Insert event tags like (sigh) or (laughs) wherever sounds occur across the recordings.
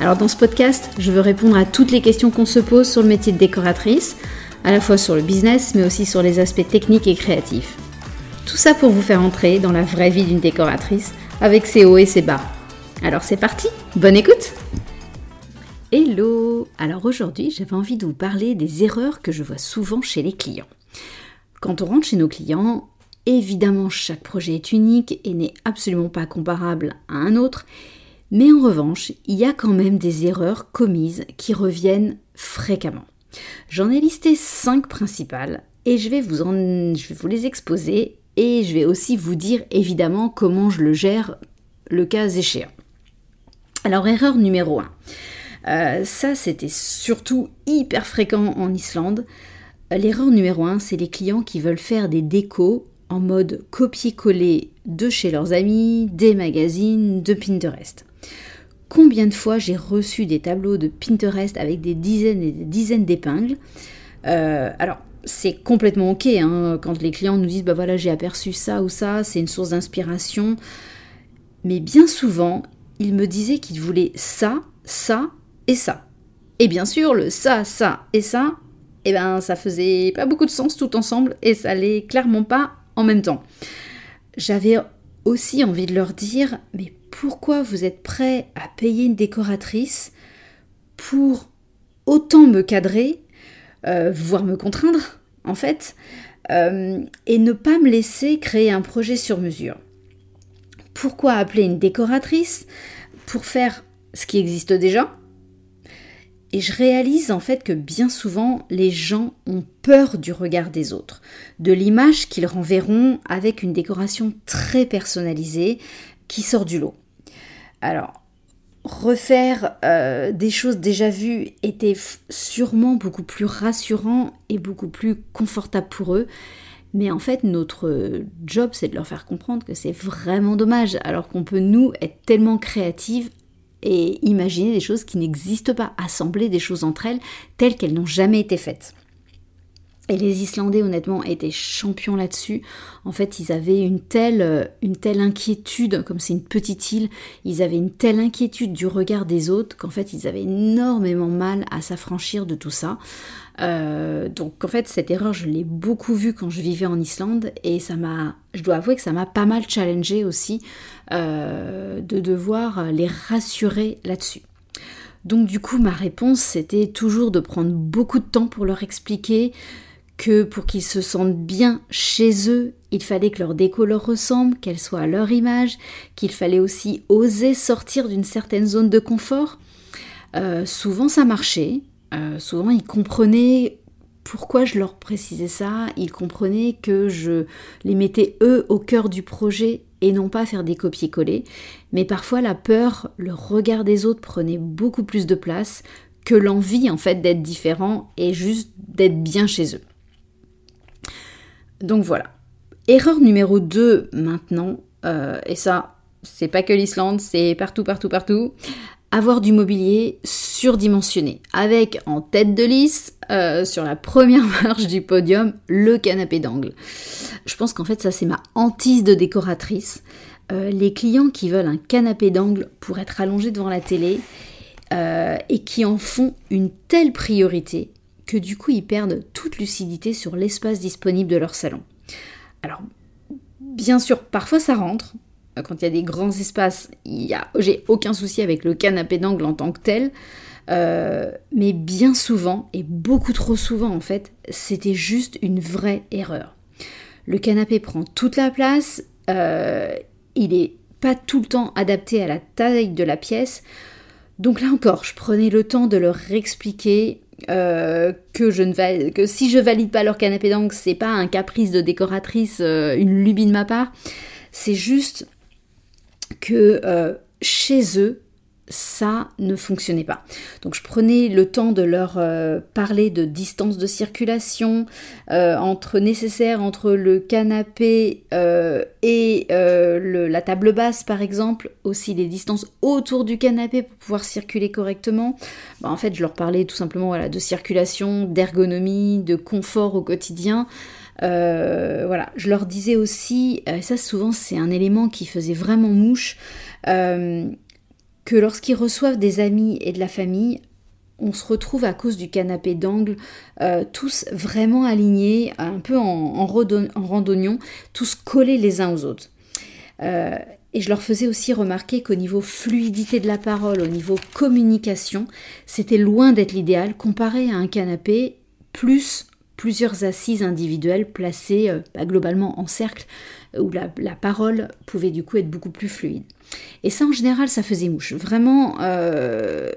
Alors dans ce podcast, je veux répondre à toutes les questions qu'on se pose sur le métier de décoratrice, à la fois sur le business, mais aussi sur les aspects techniques et créatifs. Tout ça pour vous faire entrer dans la vraie vie d'une décoratrice, avec ses hauts et ses bas. Alors c'est parti, bonne écoute Hello Alors aujourd'hui, j'avais envie de vous parler des erreurs que je vois souvent chez les clients. Quand on rentre chez nos clients, évidemment chaque projet est unique et n'est absolument pas comparable à un autre, mais en revanche, il y a quand même des erreurs commises qui reviennent fréquemment. J'en ai listé 5 principales et je vais, vous vous les exposer et je vais aussi vous dire évidemment comment je le gère le cas échéant. Alors erreur numéro 1. Euh, ça c'était surtout hyper fréquent en Islande. L'erreur numéro 1, c'est les clients qui veulent faire des décos en mode copier-coller de chez leurs amis, des magazines, de Pinterest. Combien de fois j'ai reçu des tableaux de Pinterest avec des dizaines et des dizaines d'épingles euh, Alors, c'est complètement ok hein, quand les clients nous disent bah voilà j'ai aperçu ça ou ça, c'est une source d'inspiration. Mais bien souvent, ils me disaient qu'ils voulaient ça, ça et ça. Et bien sûr, le ça, ça et ça, eh ben ça faisait pas beaucoup de sens tout ensemble et ça allait clairement pas en même temps. J'avais aussi envie de leur dire mais pourquoi vous êtes prêt à payer une décoratrice pour autant me cadrer, euh, voire me contraindre, en fait, euh, et ne pas me laisser créer un projet sur mesure? Pourquoi appeler une décoratrice pour faire ce qui existe déjà? Et je réalise en fait que bien souvent les gens ont peur du regard des autres, de l'image qu'ils renverront avec une décoration très personnalisée qui sort du lot. Alors, refaire euh, des choses déjà vues était sûrement beaucoup plus rassurant et beaucoup plus confortable pour eux. Mais en fait, notre job, c'est de leur faire comprendre que c'est vraiment dommage, alors qu'on peut, nous, être tellement créatifs et imaginer des choses qui n'existent pas, assembler des choses entre elles telles qu'elles n'ont jamais été faites. Et les Islandais, honnêtement, étaient champions là-dessus. En fait, ils avaient une telle, euh, une telle inquiétude, comme c'est une petite île, ils avaient une telle inquiétude du regard des autres qu'en fait, ils avaient énormément mal à s'affranchir de tout ça. Euh, donc, en fait, cette erreur, je l'ai beaucoup vue quand je vivais en Islande et ça m'a, je dois avouer que ça m'a pas mal challengé aussi euh, de devoir les rassurer là-dessus. Donc, du coup, ma réponse, c'était toujours de prendre beaucoup de temps pour leur expliquer que pour qu'ils se sentent bien chez eux, il fallait que leur déco leur ressemble, qu'elle soit à leur image, qu'il fallait aussi oser sortir d'une certaine zone de confort. Euh, souvent ça marchait, euh, souvent ils comprenaient pourquoi je leur précisais ça, ils comprenaient que je les mettais eux au cœur du projet et non pas faire des copier-coller, mais parfois la peur, le regard des autres prenait beaucoup plus de place que l'envie en fait d'être différent et juste d'être bien chez eux. Donc voilà. Erreur numéro 2 maintenant, euh, et ça, c'est pas que l'Islande, c'est partout, partout, partout. Avoir du mobilier surdimensionné, avec en tête de liste, euh, sur la première (laughs) marche du podium, le canapé d'angle. Je pense qu'en fait, ça, c'est ma hantise de décoratrice. Euh, les clients qui veulent un canapé d'angle pour être allongés devant la télé et qui en font une telle priorité du coup ils perdent toute lucidité sur l'espace disponible de leur salon. Alors, bien sûr, parfois ça rentre. Quand il y a des grands espaces, j'ai aucun souci avec le canapé d'angle en tant que tel. Euh, mais bien souvent, et beaucoup trop souvent en fait, c'était juste une vraie erreur. Le canapé prend toute la place, euh, il n'est pas tout le temps adapté à la taille de la pièce. Donc là encore, je prenais le temps de leur expliquer euh, que, je ne que si je valide pas leur canapé d'angle, c'est pas un caprice de décoratrice, euh, une lubie de ma part. C'est juste que euh, chez eux, ça ne fonctionnait pas. Donc je prenais le temps de leur euh, parler de distance de circulation euh, entre nécessaire entre le canapé euh, et la table basse par exemple, aussi les distances autour du canapé pour pouvoir circuler correctement. Bah, en fait je leur parlais tout simplement voilà, de circulation, d'ergonomie, de confort au quotidien. voilà, je leur disais aussi, ça souvent c'est un élément qui faisait vraiment mouche, lorsqu'ils reçoivent des amis et de la famille, on se retrouve à cause du canapé d'angle, euh, tous vraiment alignés, un peu en, en, randonnion, tous collés les uns aux autres. Euh, et je leur faisais aussi remarquer qu'au niveau fluidité de la parole, au niveau communication, c'était loin d'être l'idéal comparé à un canapé plus plusieurs assises individuelles placées euh, bah, globalement en cercle où la, parole pouvait du coup être beaucoup plus fluide. Et ça, en général, ça faisait mouche. Vraiment, euh,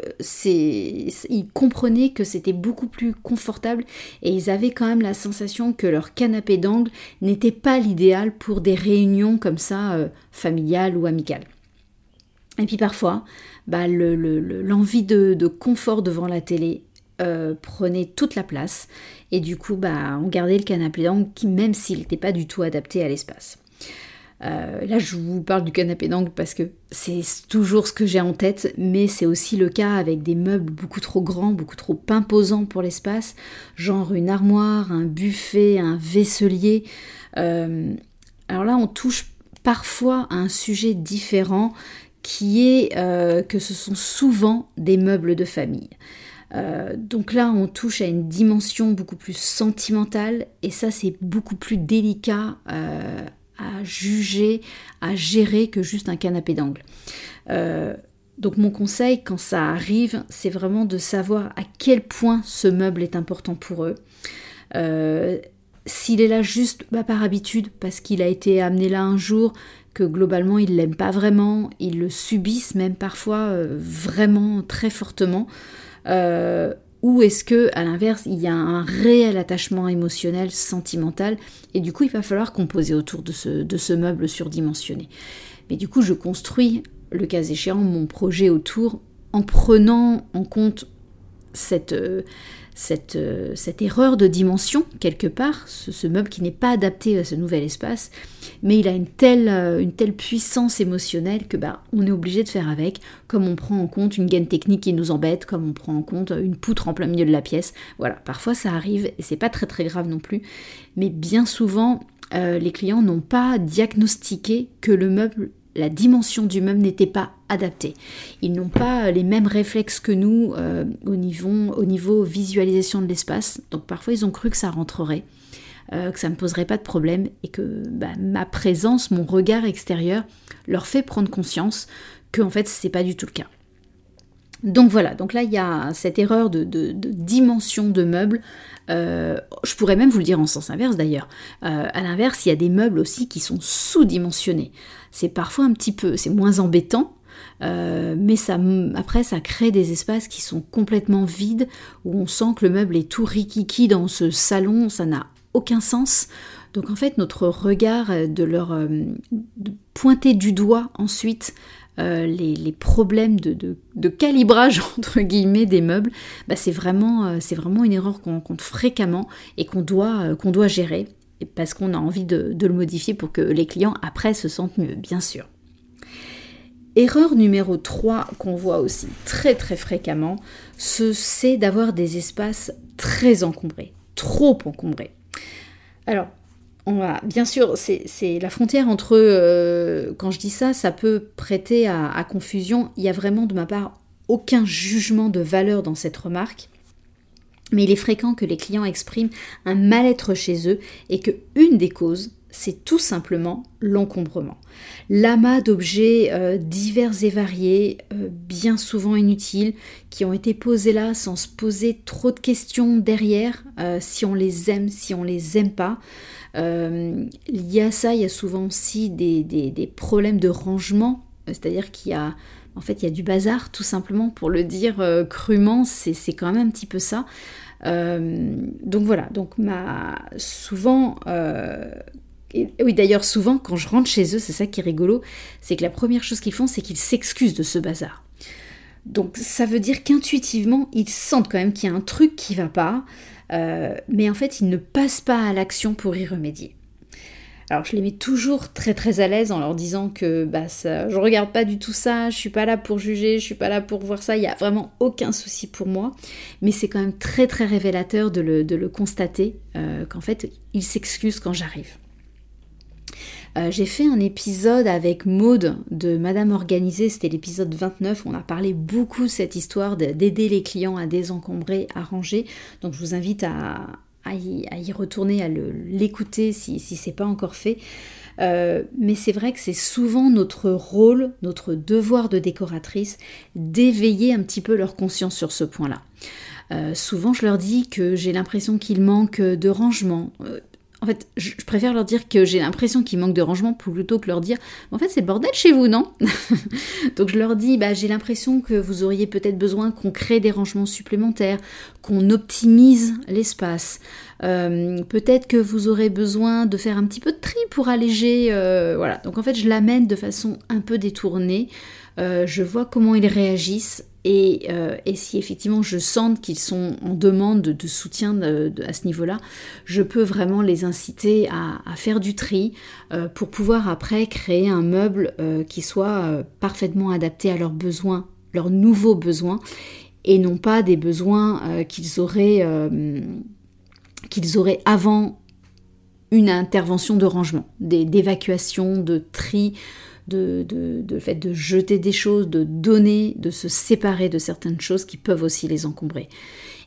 ils comprenaient que c'était beaucoup plus confortable et ils avaient quand même la sensation que leur canapé d'angle n'était pas l'idéal pour des réunions comme ça, euh, familiales ou amicales. Et puis parfois, bah, l'envie de, confort devant la télé euh, prenait toute la place et du coup, bah, on gardait le canapé d'angle même s'il n'était pas du tout adapté à l'espace. Euh, là, je vous parle du canapé d'angle parce que c'est toujours ce que j'ai en tête, mais c'est aussi le cas avec des meubles beaucoup trop grands, beaucoup trop imposants pour l'espace, genre une armoire, un buffet, un vaisselier. Euh, alors là, on touche parfois à un sujet différent qui est euh, que ce sont souvent des meubles de famille. donc là, on touche à une dimension beaucoup plus sentimentale et ça, c'est beaucoup plus délicat juger, à gérer que juste un canapé d'angle. Euh, donc mon conseil quand ça arrive, c'est vraiment de savoir à quel point ce meuble est important pour eux. Euh, s'il est là juste bah, par habitude, parce qu'il a été amené là un jour, que globalement ils l'aiment pas vraiment, ils le subissent même parfois euh, vraiment très fortement, ou est-ce que, à l'inverse, il y a un réel attachement émotionnel, sentimental, et du coup, il va falloir composer autour de ce, de ce meuble surdimensionné. Mais du coup, je construis, le cas échéant, mon projet autour en prenant en compte cette, euh, euh, cette erreur de dimension, quelque part, ce, meuble qui n'est pas adapté à ce nouvel espace, mais il a une telle, euh, puissance émotionnelle que bah, on est obligé de faire avec, comme on prend en compte une gaine technique qui nous embête, comme on prend en compte une poutre en plein milieu de la pièce. Voilà, parfois ça arrive et c'est pas très très grave non plus, mais bien souvent, les clients n'ont pas diagnostiqué que le meuble la dimension du meuble n'était pas adaptée. Ils n'ont pas les mêmes réflexes que nous euh, au, niveau, au, niveau, visualisation de l'espace. Donc parfois ils ont cru que ça rentrerait, euh, que ça ne poserait pas de problème et que bah, ma présence, mon regard extérieur leur fait prendre conscience que en fait c'est pas du tout le cas. Donc voilà, donc là il y a cette erreur de, dimension de meubles. Euh, je pourrais même vous le dire en sens inverse d'ailleurs. Euh, à l'inverse, il y a des meubles aussi qui sont sous-dimensionnés. C'est parfois un petit peu, c'est moins embêtant, euh, mais ça, après, ça crée des espaces qui sont complètement vides, où on sent que le meuble est tout rikiki dans ce salon, ça n'a aucun sens. Donc en fait, notre regard de leur pointer du doigt ensuite euh, les, problèmes de, calibrage (laughs) entre guillemets des meubles, bah, c'est vraiment, euh, une erreur qu'on rencontre fréquemment et qu'on doit, euh, gérer parce qu'on a envie de, le modifier pour que les clients après se sentent mieux, bien sûr. Erreur numéro 3 qu'on voit aussi très très fréquemment, c'est d'avoir des espaces très encombrés, trop encombrés. Alors, bien sûr, c'est la frontière entre, euh, quand je dis ça, ça peut prêter à, confusion. Il y a vraiment de ma part aucun jugement de valeur dans cette remarque. Mais il est fréquent que les clients expriment un mal-être chez eux et que une des causes, c'est tout simplement l'encombrement. L'amas d'objets euh, divers et variés, euh, bien souvent inutiles, qui ont été posés là sans se poser trop de questions derrière, si on les aime, si on les aime pas. Euh, lié à ça, il y a souvent aussi des, problèmes de rangement, c'est-à-dire qu'il y a en fait, il y a du bazar, tout simplement, pour le dire euh, crûment, c'est quand même un petit peu ça. Euh, donc voilà, donc ma, souvent, oui d'ailleurs souvent quand je rentre chez eux, c'est ça qui est rigolo, c'est que la première chose qu'ils font, c'est qu'ils s'excusent de ce bazar. Donc ça veut dire qu'intuitivement, ils sentent quand même qu'il y a un truc qui va pas, euh, mais en fait, ils ne passent pas à l'action pour y remédier. Alors je les mets toujours très très à l'aise en leur disant que bah, ça, je regarde pas du tout ça, je suis pas là pour juger, je suis pas là pour voir ça, il n'y a vraiment aucun souci pour moi. Mais c'est quand même très très révélateur de le, constater euh, qu'en fait ils s'excusent quand j'arrive. Euh, j'ai fait un épisode avec Maude de Madame Organisée, c'était l'épisode 29. On a parlé beaucoup de cette histoire d'aider les clients à désencombrer, à ranger. Donc je vous invite à, y, retourner, à l'écouter si, si c'est pas encore fait. Euh, mais c'est vrai que c'est souvent notre rôle, notre devoir de décoratrice, d'éveiller un petit peu leur conscience sur ce point-là. Euh, souvent, je leur dis que j'ai l'impression qu'il manque de rangement. En fait, je, préfère leur dire que j'ai l'impression qu'il manque de rangement plutôt que leur dire en fait c'est bordel chez vous, non (laughs) Donc je leur dis bah, j'ai l'impression que vous auriez peut-être besoin qu'on crée des rangements supplémentaires, qu'on optimise l'espace. Euh, peut-être que vous aurez besoin de faire un petit peu de tri pour alléger. Euh, voilà. Donc en fait, je l'amène de façon un peu détournée. Euh, je vois comment ils réagissent euh, et, si effectivement je sens qu'ils sont en demande de, soutien à ce niveau-là, je peux vraiment les inciter à, faire du tri euh, pour pouvoir après créer un meuble qui soit parfaitement adapté à leurs besoins, leurs nouveaux besoins, et non pas des besoins qu'ils auraient, qu'ils auraient avant une intervention de rangement, d'évacuation, de tri de, de, fait de jeter des choses, de donner, de se séparer de certaines choses qui peuvent aussi les encombrer.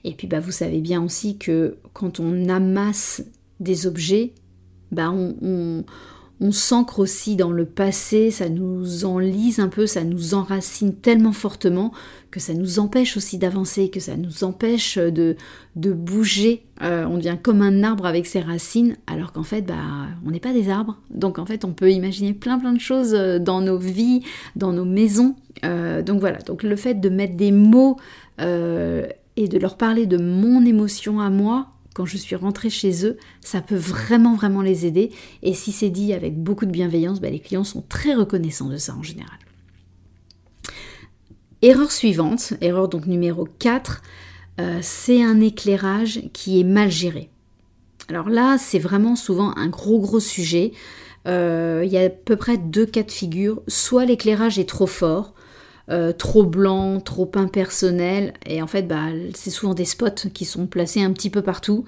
Et puis bah, vous savez bien aussi que quand on amasse des objets, bah, on, on s'ancre aussi dans le passé, ça nous enlise un peu, ça nous enracine tellement fortement que ça nous empêche aussi d'avancer, que ça nous empêche de, de bouger. Euh, on devient comme un arbre avec ses racines, alors qu'en fait, bah, on n'est pas des arbres. Donc en fait, on peut imaginer plein plein de choses euh, dans nos vies, dans nos maisons. Euh, donc voilà, donc le fait de mettre des mots et de leur parler de mon émotion à moi, quand je suis rentrée chez eux, ça peut vraiment vraiment les aider. Et si c'est dit avec beaucoup de bienveillance, bah, les clients sont très reconnaissants de ça en général. Erreur suivante, erreur donc numéro 4, euh, c'est un éclairage qui est mal géré. Alors là, c'est vraiment souvent un gros gros sujet. Euh, il y a à peu près deux cas de figure. Soit l'éclairage est trop fort, euh, trop blanc, trop impersonnel. Et en fait, bah, c'est souvent des spots qui sont placés un petit peu partout.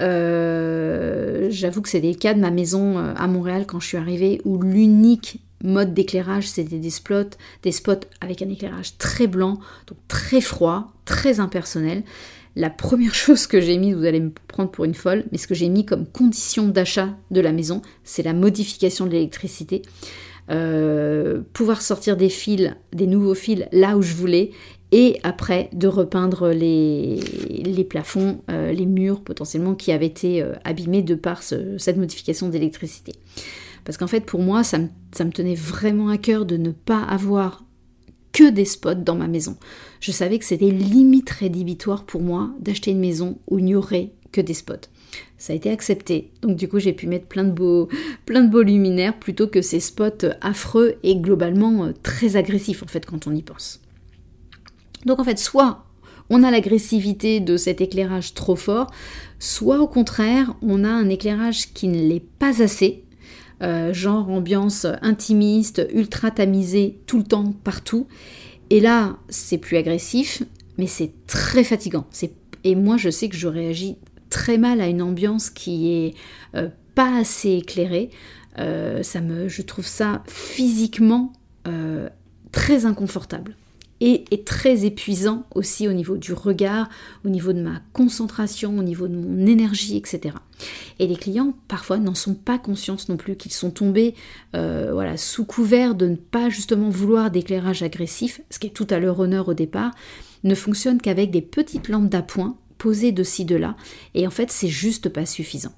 Euh, j'avoue que c'est des cas de ma maison euh, à Montréal quand je suis arrivée où l'unique mode d'éclairage c'était des spots, des spots avec un éclairage très blanc, donc très froid, très impersonnel. La première (laughs) chose que j'ai mis, vous allez me prendre pour une folle, mais ce que j'ai mis comme condition d'achat de la maison, c'est la modification de l'électricité. Euh, pouvoir sortir des fils, des nouveaux fils là où je voulais, et après de repeindre les, plafonds, euh, les murs potentiellement qui avaient été euh, abîmés de par cette modification d'électricité. Parce qu'en fait pour moi me, ça me tenait vraiment à cœur de ne pas avoir que des spots dans ma maison. Je savais que c'était limite rédhibitoire pour moi d'acheter une maison où il n'y aurait que des spots. Ça a été accepté. Donc du coup, j'ai pu mettre plein de beaux, plein de beaux luminaires plutôt que ces spots affreux et globalement euh, très agressifs en fait quand on y pense. Donc en fait, soit on a l'agressivité de cet éclairage trop fort, soit au contraire, on a un éclairage qui ne l'est pas assez, euh, genre ambiance intimiste, ultra tamisée tout le temps, partout. Et là, c'est plus agressif, mais c'est très fatigant. Et moi, je sais que je réagis très mal à une ambiance qui est euh, pas assez éclairée. Euh, ça me, je trouve ça physiquement euh, très inconfortable et, très épuisant aussi au niveau du regard, au niveau de ma concentration, au niveau de mon énergie, etc. Et les clients parfois n'en sont pas conscients non plus qu'ils sont tombés voilà, sous couvert de ne pas justement vouloir d'éclairage agressif, ce qui est tout à leur honneur au départ, ne fonctionne qu'avec des petites lampes d'appoint de ci, de là, et en fait c'est juste pas suffisant.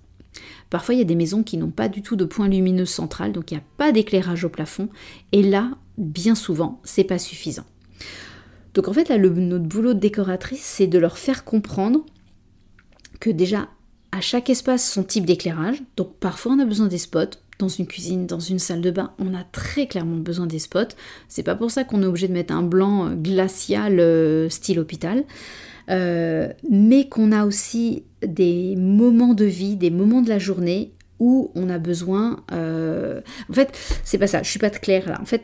Parfois il y a des maisons qui n'ont pas du tout de point lumineux central, donc il n'y a pas d'éclairage au plafond, et là, bien souvent, c'est pas suffisant. Donc en fait là, le, notre boulot de décoratrice, c'est de leur faire comprendre que déjà, à chaque espace son type d'éclairage, donc parfois on a besoin des spots, dans une cuisine, dans une salle de bain, on a très clairement besoin des spots. C'est pas pour ça qu'on est obligé de mettre un blanc glacial style hôpital. Mais qu'on a aussi des moments de vie, des moments de la journée où on a besoin. En fait, c'est pas ça, je suis pas claire là. En fait,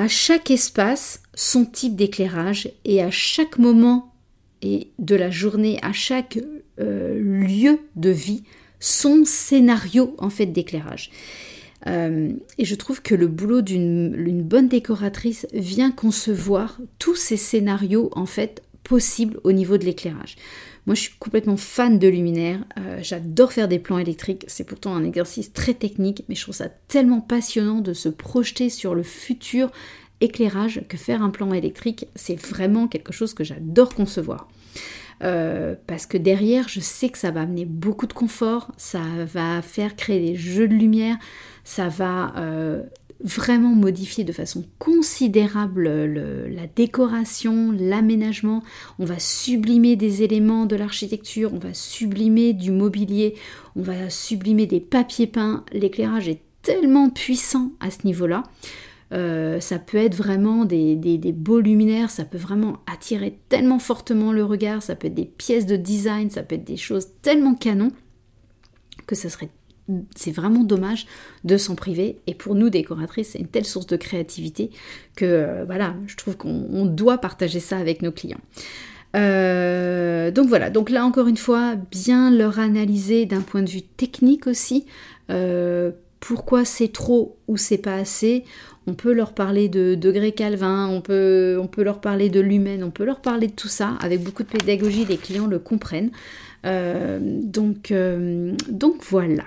à chaque espace, son type d'éclairage et à chaque moment et de la journée, à chaque euh, lieu de vie, son scénario en fait d'éclairage. Euh, et je trouve que le boulot d'une bonne décoratrice vient concevoir tous ces scénarios en fait possibles au niveau de l'éclairage. Moi, je suis complètement fan de luminaires. Euh, j'adore faire des plans électriques. C'est pourtant un exercice très technique, mais je trouve ça tellement passionnant de se projeter sur le futur éclairage que faire un plan électrique. C'est vraiment quelque chose que j'adore concevoir. Euh, parce que derrière, je sais que ça va amener beaucoup de confort, ça va faire créer des jeux de lumière, ça va euh, vraiment modifier de façon considérable la décoration, l'aménagement. On va sublimer des éléments de l'architecture, on va sublimer du mobilier, on va sublimer des papiers peints. L'éclairage est tellement puissant à ce niveau-là euh, ça peut être vraiment des, beaux luminaires, ça peut vraiment attirer tellement fortement le regard, ça peut être des pièces de design, ça peut être des choses tellement canon que ça serait c'est vraiment dommage de s'en priver. Et pour nous, décoratrices, c'est une telle source de créativité que euh, voilà, je trouve qu'on doit partager ça avec nos clients. Euh, donc voilà, donc là encore une fois, bien leur analyser d'un point de vue technique aussi. pourquoi c'est trop ou c'est pas assez? On peut leur parler de degré Calvin, on peut, on peut leur parler de l'humaine, on peut leur parler de tout ça. Avec beaucoup de pédagogie, les clients le comprennent. Euh, donc, euh, donc voilà.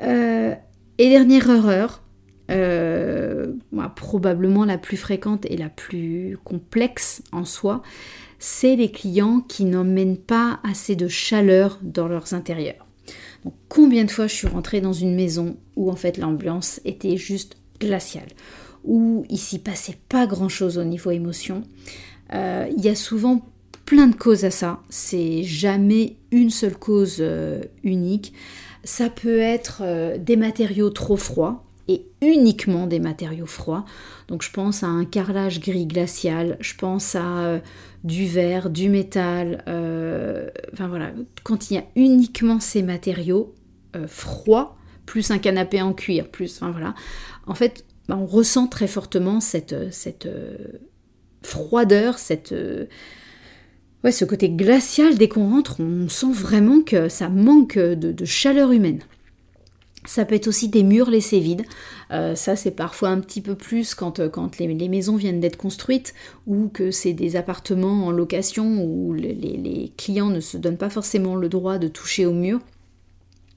Euh, et dernière erreur, probablement la plus fréquente et la plus complexe en soi, c'est les clients qui n'emmènent pas assez de chaleur dans leurs intérieurs. Combien de fois je suis rentrée dans une maison où en fait l'ambiance était juste glacial, où il s'y passait pas grand-chose au niveau émotion. Euh, il y a souvent plein de causes à ça, c'est jamais une seule cause euh, unique. Ça peut être euh, des matériaux trop froids et uniquement des matériaux froids. Donc je pense à un carrelage gris glacial, je pense à du verre, du métal. enfin voilà, quand il y a uniquement ces matériaux froids, plus un canapé en cuir, plus, enfin voilà, en fait, bah, on ressent très fortement cette, euh, froideur, cette, euh, ouais, ce côté glacial dès qu'on rentre, on sent vraiment que ça manque de, chaleur humaine. Ça peut être aussi des murs laissés vides. Euh, ça, c'est parfois un petit peu plus quand, quand les, maisons viennent d'être construites ou que c'est des appartements en location où les, clients ne se donnent pas forcément le droit de toucher aux murs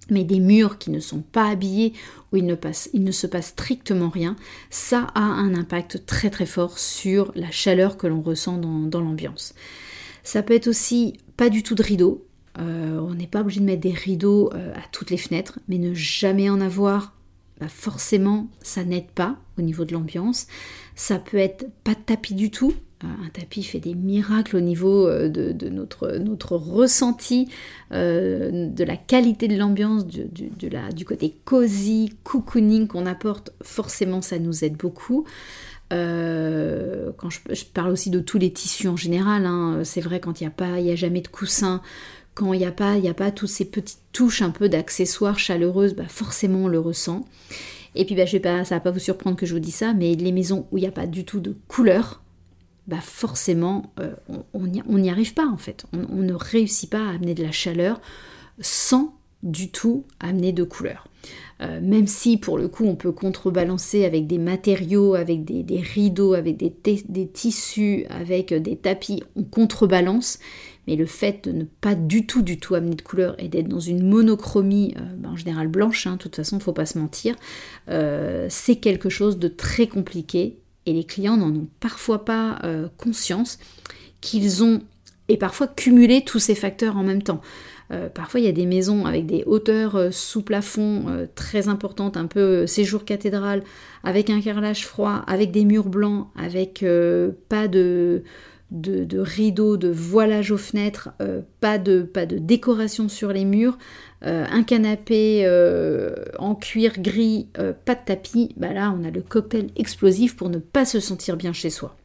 mais des murs qui ne sont pas habillés, où il ne se passe strictement rien, ça a un impact très très fort sur la chaleur que l'on ressent dans, l'ambiance. Ça peut être aussi pas du tout de rideaux. Euh, on n'est pas obligé de mettre des rideaux euh, à toutes les fenêtres, mais ne jamais en avoir, bah forcément, ça n'aide pas au niveau de l'ambiance. Ça peut être pas de tapis du tout, euh, un tapis fait des miracles au niveau de, notre, ressenti, de la qualité de l'ambiance, du, du, côté cosy, cocooning qu'on apporte. Forcément, ça nous aide beaucoup. Quand je, parle aussi de tous les tissus en général, hein, c'est vrai quand il n'y a pas, il a jamais de coussin, quand il n'y a pas, il y a pas toutes ces petites touches un peu d'accessoires chaleureuses, bah forcément on le ressent. Et puis bah, je vais pas, ça va pas vous surprendre que je vous dis ça, mais les maisons où il n'y a pas du tout de couleur, bah forcément, euh, on n'y arrive pas en fait. On, ne réussit pas à amener de la chaleur sans du tout amener de couleur. Euh, même si pour le coup on peut contrebalancer avec des matériaux, avec des, rideaux, avec des, tissus, avec des tapis, on contrebalance, mais le fait de ne pas du tout du tout amener de couleur et d'être dans une monochromie, euh, bah, en général blanche, hein, de toute façon faut pas se mentir, c'est quelque chose de très compliqué et les clients n'en ont parfois pas euh, conscience qu'ils ont et parfois cumulé tous ces facteurs en même temps. Euh, parfois, il y a des maisons avec des hauteurs euh, sous plafond très importantes, un peu séjour cathédrale, avec un carrelage froid, avec des murs blancs, avec pas de, de, rideaux, de voilage aux fenêtres, euh, pas, de, de décoration sur les murs, euh, un canapé euh, en cuir gris, pas de tapis, bah là on a le cocktail explosif pour ne pas se sentir bien chez soi.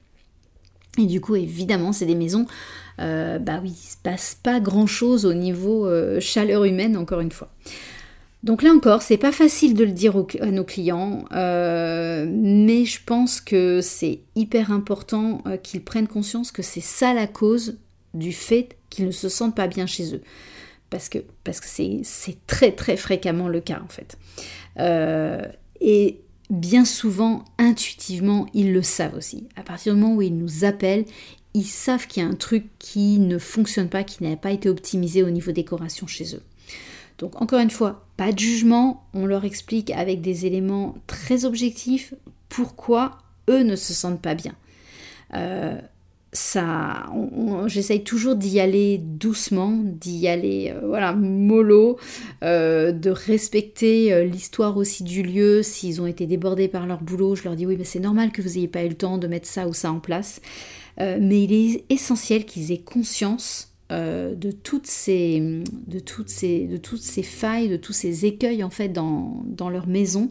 Et du coup, évidemment, c'est des maisons, bah oui, il se passe pas grand chose au niveau chaleur humaine, encore une fois. Donc là encore, c'est pas facile de le dire à nos clients, euh, mais je pense que c'est hyper important euh, qu'ils prennent conscience que c'est ça la cause du fait qu'ils ne se sentent pas bien chez eux. Parce que parce que c'est très très fréquemment le cas en fait. Euh, et bien souvent, intuitivement, ils le savent aussi. À partir du moment où ils nous appellent, ils savent qu'il y a un truc qui ne fonctionne pas, qui n'a pas été optimisé au niveau décoration chez eux. Donc encore une fois, pas de jugement, on leur explique avec des éléments très objectifs pourquoi eux ne se sentent pas bien. Euh, j'essaye toujours d'y aller doucement, d'y aller, euh, voilà, mollo, euh, de respecter l'histoire aussi du lieu. S'ils ont été débordés par leur boulot, je leur dis oui, mais c'est normal que vous n'ayez pas eu le temps de mettre ça ou ça en place. mais il est essentiel qu'ils aient conscience euh, de toutes ces failles, de tous ces écueils en fait dans, leur maison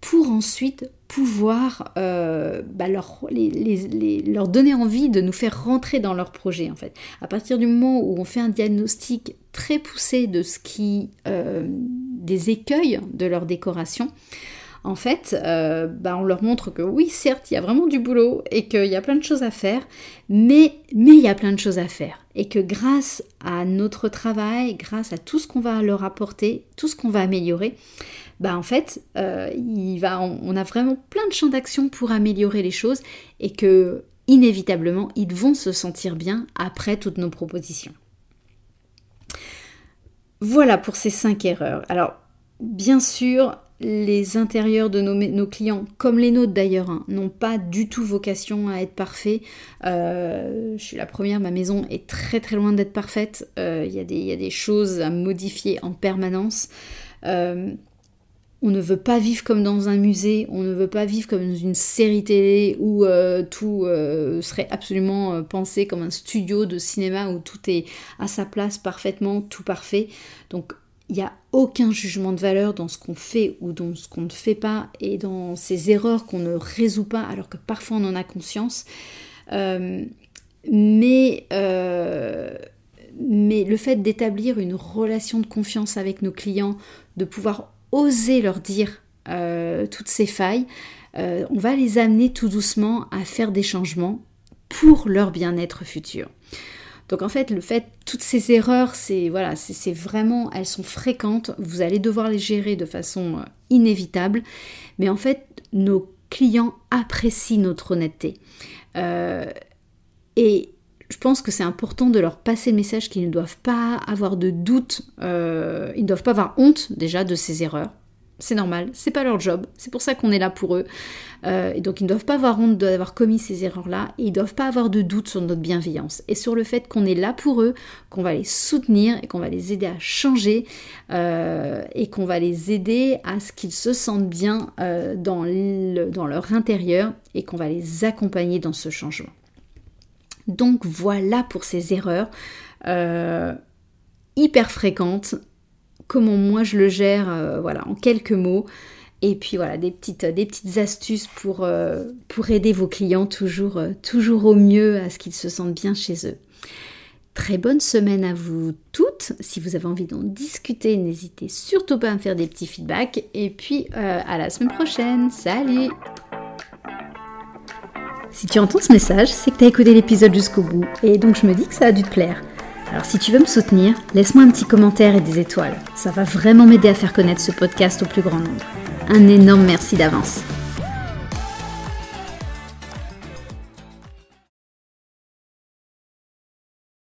pour ensuite pouvoir euh, bah, leur, donner envie de nous faire rentrer dans leur projet en fait. À partir du moment où on fait un diagnostic très poussé de ce euh, des écueils de leur décoration, en fait, euh, bah, on leur montre que oui, certes, il y a vraiment du boulot et qu'il y a plein de choses à faire, mais il y a plein de choses à faire et que grâce à notre travail, grâce à tout ce qu'on va leur apporter, tout ce qu'on va améliorer, bah en fait, euh, on, a vraiment plein de champs d'action pour améliorer les choses et que inévitablement, ils vont se sentir bien après toutes nos propositions. Voilà pour ces cinq erreurs. Alors, bien sûr, les intérieurs de nos, clients, comme les nôtres d'ailleurs, hein, n'ont pas du tout vocation à être parfaits. Euh, je suis la première, ma maison est très très loin d'être parfaite. Euh, il y, a des choses à modifier en permanence. On ne veut pas vivre comme dans un musée, on ne veut pas vivre comme dans une série télé où tout serait absolument pensé comme un studio de cinéma où tout est à sa place parfaitement, tout parfait. Donc il n'y a aucun jugement de valeur dans ce qu'on fait ou dans ce qu'on ne fait pas et dans ces erreurs qu'on ne résout pas alors que parfois on en a conscience. Euh, euh, mais le fait d'établir une relation de confiance avec nos clients, de pouvoir oser leur dire euh, toutes ces failles, on va les amener tout doucement à faire des changements pour leur bien-être futur. Donc en fait, le fait, toutes ces erreurs, c'est voilà, c'est vraiment, elles sont fréquentes. Vous allez devoir les gérer de façon euh, inévitable. Mais en fait, nos clients apprécient notre honnêteté. Euh, et je pense que c'est important de leur passer le message qu'ils ne doivent pas avoir de doute, euh, ils ne doivent pas avoir honte déjà de ces erreurs c'est normal, c'est pas leur job, c'est pour ça qu'on est là pour eux. Euh, et donc ils ne doivent pas avoir honte d'avoir commis ces erreurs-là, et ils ne doivent pas avoir de doute sur notre bienveillance et sur le fait qu'on est là pour eux, qu'on va les soutenir et qu'on va les aider à changer euh, et qu'on va les aider à ce qu'ils se sentent bien dans leur intérieur et qu'on va les accompagner dans ce changement. Donc voilà pour ces erreurs hyper fréquentes comment moi je le gère, euh, voilà, en quelques mots. Et puis voilà, des petites, astuces pour, euh, pour aider vos clients toujours, euh, toujours au mieux à ce qu'ils se sentent bien chez eux. Très bonne semaine à vous toutes. Si vous avez envie d'en discuter, n'hésitez surtout pas à me faire des petits feedbacks. Et puis à la semaine prochaine. Salut Si tu entends ce message, c'est que tu écouté l'épisode jusqu'au bout. Et donc je me dis que ça a dû te plaire. Alors si tu veux me soutenir, laisse-moi un petit commentaire et des étoiles. Ça va vraiment m'aider à faire connaître ce podcast au plus grand nombre. Un énorme merci d'avance.